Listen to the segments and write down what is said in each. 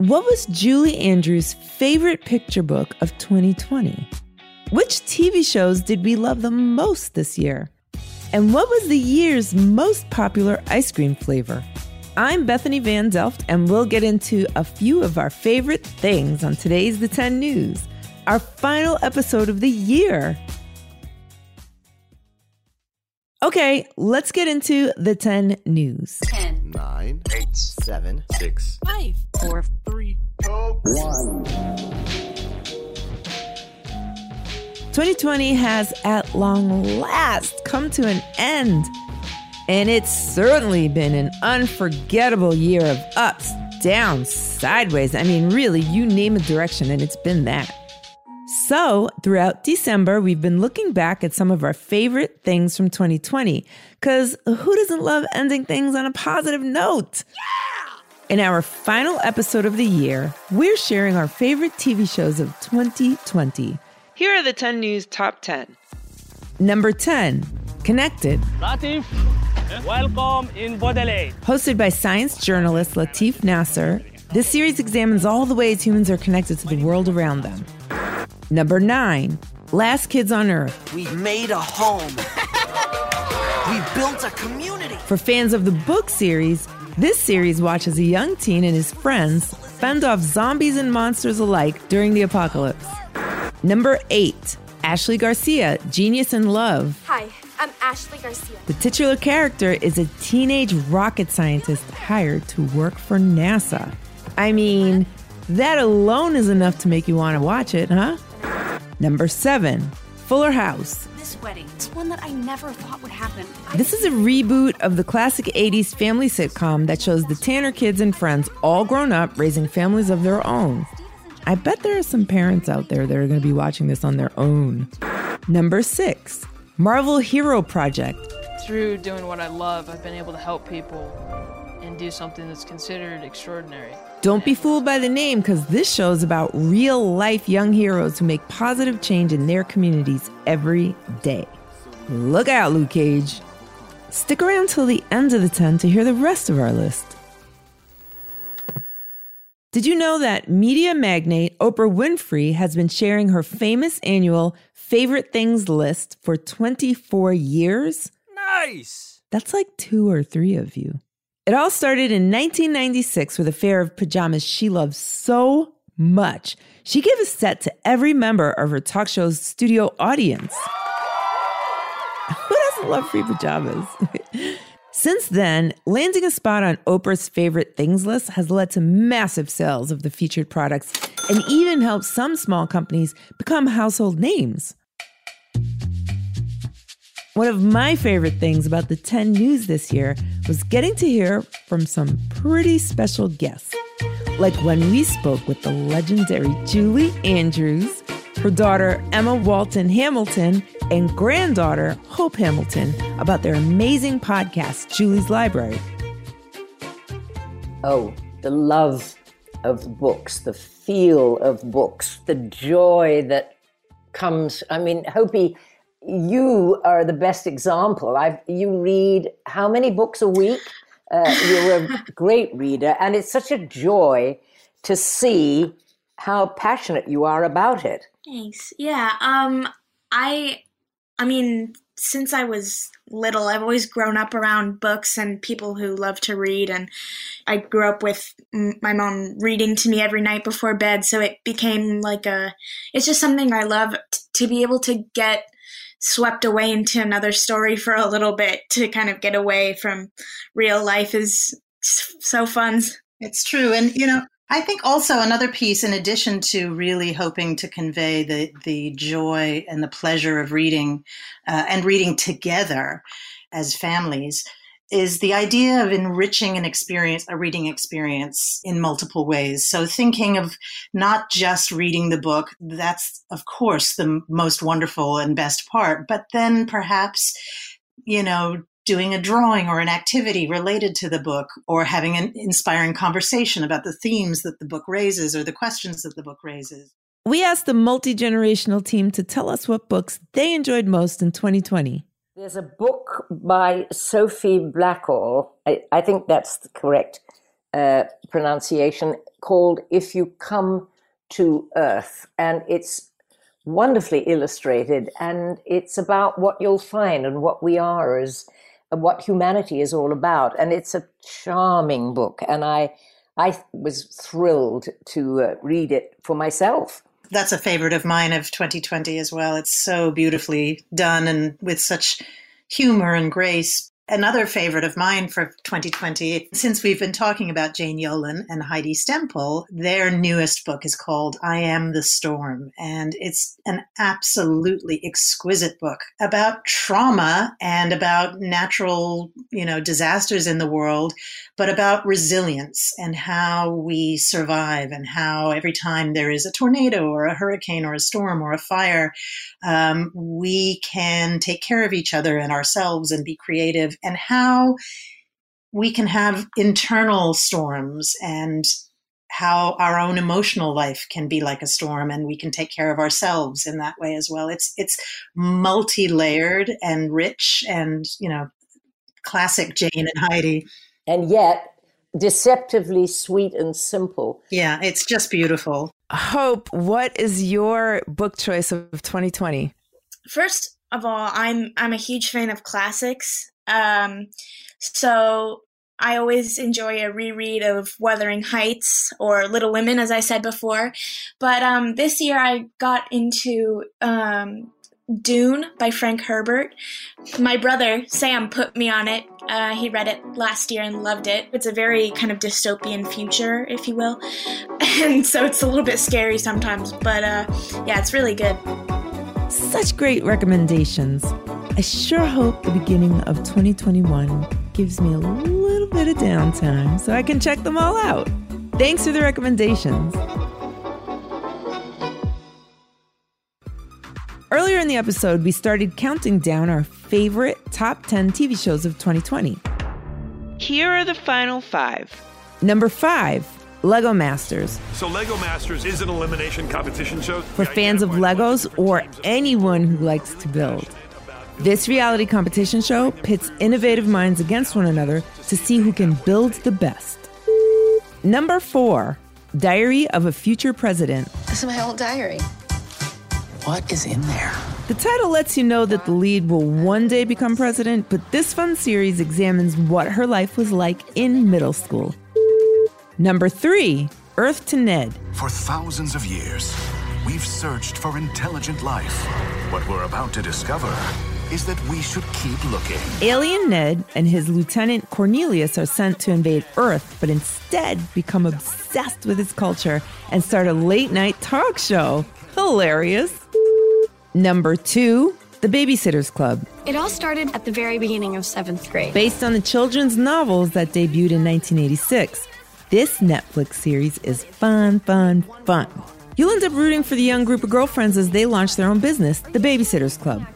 What was Julie Andrews' favorite picture book of 2020? Which TV shows did we love the most this year? And what was the year's most popular ice cream flavor? I'm Bethany Van Delft, and we'll get into a few of our favorite things on today's The 10 News, our final episode of the year. Okay, let's get into the 10 news. 10, 9, 8, 7, 6, 5, 4, 3, 1. 2020 has at long last come to an end. And it's certainly been an unforgettable year of ups, downs, sideways. I mean, really, you name a direction, and it's been that. So, throughout December, we've been looking back at some of our favorite things from 2020. Because who doesn't love ending things on a positive note? Yeah! In our final episode of the year, we're sharing our favorite TV shows of 2020. Here are the 10 News Top 10. Number 10, Connected. Latif, welcome in Baudelaire. Hosted by science journalist Latif Nasser, this series examines all the ways humans are connected to the world around them. Number 9, Last Kids on Earth. We made a home. we built a community. For fans of the book series, this series watches a young teen and his friends fend off zombies and monsters alike during the apocalypse. Number 8, Ashley Garcia, Genius in Love. Hi, I'm Ashley Garcia. The titular character is a teenage rocket scientist hired to work for NASA. I mean, that alone is enough to make you want to watch it, huh? Number seven, Fuller House. This wedding, it's one that I never thought would happen. I- This is a reboot of the classic 80s family sitcom that shows the Tanner kids and friends all grown up raising families of their own. I bet there are some parents out there that are going to be watching this on their own. Number six, Marvel Hero Project. Through doing what I love, I've been able to help people and do something that's considered extraordinary. Don't be fooled by the name because this show is about real life young heroes who make positive change in their communities every day. Look out, Luke Cage. Stick around till the end of the 10 to hear the rest of our list. Did you know that media magnate Oprah Winfrey has been sharing her famous annual favorite things list for 24 years? Nice. That's like two or three of you. It all started in 1996 with a pair of pajamas she loves so much. She gave a set to every member of her talk show's studio audience. Who doesn't love free pajamas? Since then, landing a spot on Oprah's favorite things list has led to massive sales of the featured products and even helped some small companies become household names. One of my favorite things about the 10 News this year was getting to hear from some pretty special guests. Like when we spoke with the legendary Julie Andrews, her daughter Emma Walton Hamilton, and granddaughter Hope Hamilton about their amazing podcast, Julie's Library. Oh, the love of books, the feel of books, the joy that comes. I mean, Hopi, you are the best example. I've, you read how many books a week? Uh, you're a great reader, and it's such a joy to see how passionate you are about it. Thanks. Yeah. Um I I mean, since I was little, I've always grown up around books and people who love to read and I grew up with my mom reading to me every night before bed, so it became like a it's just something I love t- to be able to get swept away into another story for a little bit to kind of get away from real life is so fun. It's true. And, you know, I think also another piece, in addition to really hoping to convey the, the joy and the pleasure of reading uh, and reading together as families, is the idea of enriching an experience, a reading experience in multiple ways. So thinking of not just reading the book, that's of course the most wonderful and best part, but then perhaps, you know, doing a drawing or an activity related to the book or having an inspiring conversation about the themes that the book raises or the questions that the book raises. We asked the multi generational team to tell us what books they enjoyed most in 2020. There's a book by Sophie Blackall. I, I think that's the correct uh, pronunciation. called If You Come to Earth. And it's wonderfully illustrated. And it's about what you'll find and what we are as what humanity is all about. And it's a charming book. And I, I was thrilled to uh, read it for myself. That's a favorite of mine of 2020 as well. It's so beautifully done and with such humor and grace another favorite of mine for 2020, since we've been talking about Jane Yolen and Heidi Stemple, their newest book is called I Am the Storm. And it's an absolutely exquisite book about trauma and about natural, you know, disasters in the world, but about resilience and how we survive and how every time there is a tornado or a hurricane or a storm or a fire, um, we can take care of each other and ourselves and be creative and how we can have internal storms and how our own emotional life can be like a storm and we can take care of ourselves in that way as well. It's it's multi-layered and rich and you know classic jane and heidi. And yet deceptively sweet and simple. Yeah it's just beautiful. Hope what is your book choice of 2020 first of all i'm i'm a huge fan of classics um, so I always enjoy a reread of Wuthering Heights or Little Women, as I said before. But um, this year I got into um, Dune by Frank Herbert. My brother, Sam, put me on it. Uh, he read it last year and loved it. It's a very kind of dystopian future, if you will. And so it's a little bit scary sometimes, but uh, yeah, it's really good. Such great recommendations. I sure hope the beginning of 2021 gives me a little bit of downtime so I can check them all out. Thanks for the recommendations. Earlier in the episode, we started counting down our favorite top 10 TV shows of 2020. Here are the final five. Number five, Lego Masters. So, Lego Masters is an elimination competition show for fans of Legos or anyone who likes to build. This reality competition show pits innovative minds against one another to see who can build the best. Number four, Diary of a Future President. This is my old diary. What is in there? The title lets you know that the lead will one day become president, but this fun series examines what her life was like in middle school. Number three, Earth to Ned. For thousands of years, we've searched for intelligent life. What we're about to discover is that we should keep looking. Alien Ned and his lieutenant Cornelius are sent to invade Earth, but instead become obsessed with its culture and start a late night talk show. Hilarious. Number two, The Babysitter's Club. It all started at the very beginning of seventh grade. Based on the children's novels that debuted in 1986, this Netflix series is fun, fun, fun. You'll end up rooting for the young group of girlfriends as they launch their own business, The Babysitter's Club.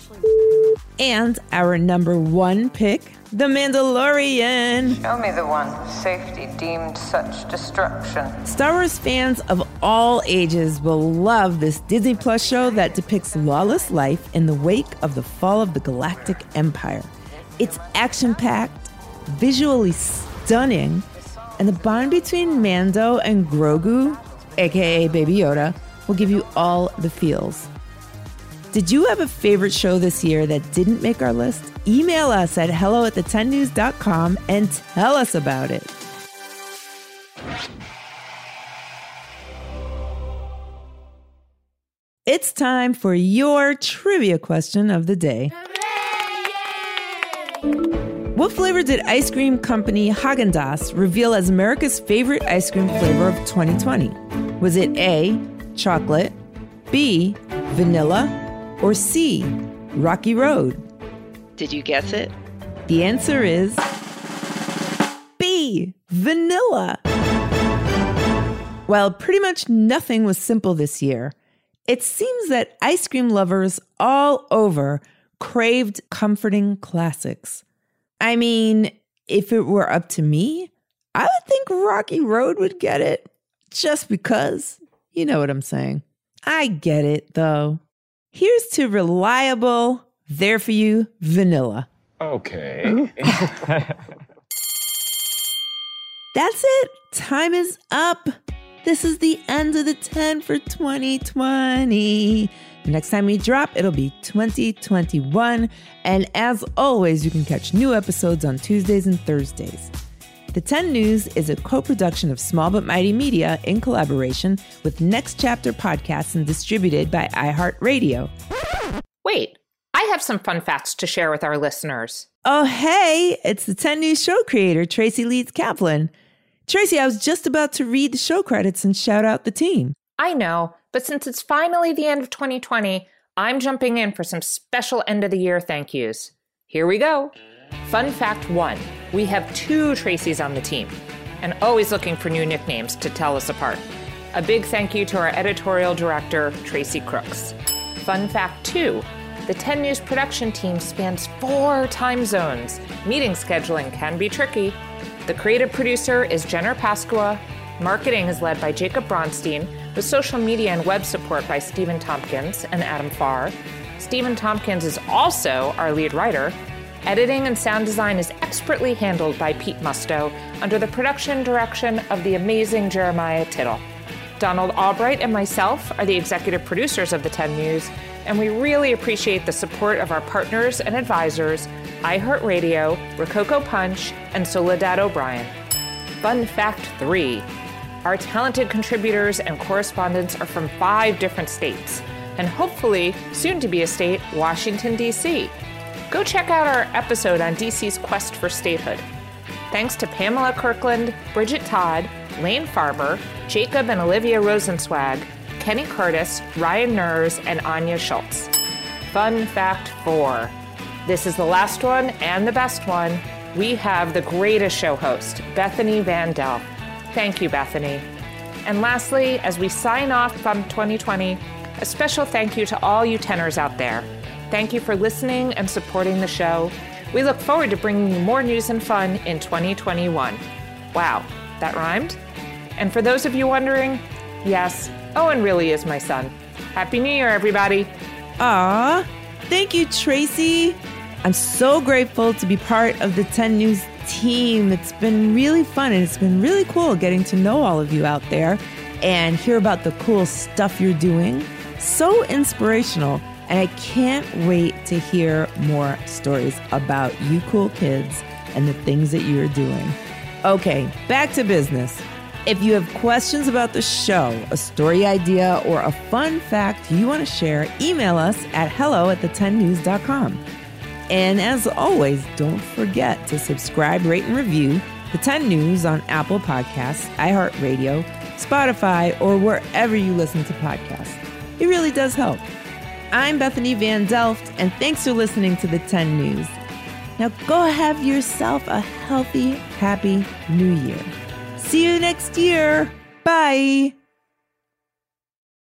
And our number one pick, The Mandalorian. Show me the one safety deemed such destruction. Star Wars fans of all ages will love this Disney Plus show that depicts lawless life in the wake of the fall of the Galactic Empire. It's action packed, visually stunning, and the bond between Mando and Grogu, aka Baby Yoda, will give you all the feels. Did you have a favorite show this year that didn't make our list? Email us at hello at the10news.com and tell us about it. It's time for your trivia question of the day. What flavor did ice cream company Haagen-Dazs reveal as America's favorite ice cream flavor of 2020? Was it A, chocolate, B, vanilla, or C, rocky road? Did you guess it? The answer is B, vanilla. While pretty much nothing was simple this year, it seems that ice cream lovers all over craved comforting classics. I mean, if it were up to me, I would think Rocky Road would get it just because. You know what I'm saying. I get it, though. Here's to reliable, there for you, vanilla. Okay. That's it. Time is up. This is the end of the 10 for 2020. The next time we drop, it'll be 2021. And as always, you can catch new episodes on Tuesdays and Thursdays. The 10 News is a co production of Small But Mighty Media in collaboration with Next Chapter Podcasts and distributed by iHeartRadio. Wait, I have some fun facts to share with our listeners. Oh, hey, it's the 10 News show creator, Tracy Leeds Kaplan. Tracy, I was just about to read the show credits and shout out the team. I know, but since it's finally the end of 2020, I'm jumping in for some special end of the year thank yous. Here we go. Fun fact one we have two Tracys on the team, and always looking for new nicknames to tell us apart. A big thank you to our editorial director, Tracy Crooks. Fun fact two the 10 News production team spans four time zones. Meeting scheduling can be tricky. The creative producer is Jenner Pasqua. Marketing is led by Jacob Bronstein, with social media and web support by Stephen Tompkins and Adam Farr. Stephen Tompkins is also our lead writer. Editing and sound design is expertly handled by Pete Musto under the production direction of the amazing Jeremiah Tittle. Donald Albright and myself are the executive producers of the 10 News, and we really appreciate the support of our partners and advisors, iHeartRadio, Rococo Punch, and Soledad O'Brien. Fun fact three our talented contributors and correspondents are from five different states, and hopefully, soon to be a state, Washington, D.C. Go check out our episode on DC's quest for statehood. Thanks to Pamela Kirkland, Bridget Todd, Lane Farber, Jacob and Olivia Rosenswag, Kenny Curtis, Ryan Nurs, and Anya Schultz. Fun fact four this is the last one and the best one. We have the greatest show host, Bethany Van Delft. Thank you, Bethany. And lastly, as we sign off from 2020, a special thank you to all you tenors out there. Thank you for listening and supporting the show. We look forward to bringing you more news and fun in 2021. Wow, that rhymed? And for those of you wondering, yes, Owen really is my son. Happy New Year, everybody. Aw, thank you, Tracy. I'm so grateful to be part of the 10 News team. It's been really fun and it's been really cool getting to know all of you out there and hear about the cool stuff you're doing. So inspirational. And I can't wait to hear more stories about you cool kids and the things that you're doing. Okay, back to business. If you have questions about the show, a story idea, or a fun fact you want to share, email us at hello at the10news.com. And as always, don't forget to subscribe, rate, and review the 10 News on Apple Podcasts, iHeartRadio, Spotify, or wherever you listen to podcasts. It really does help. I'm Bethany Van Delft, and thanks for listening to the 10 News. Now go have yourself a healthy, happy new year. See you next year. Bye.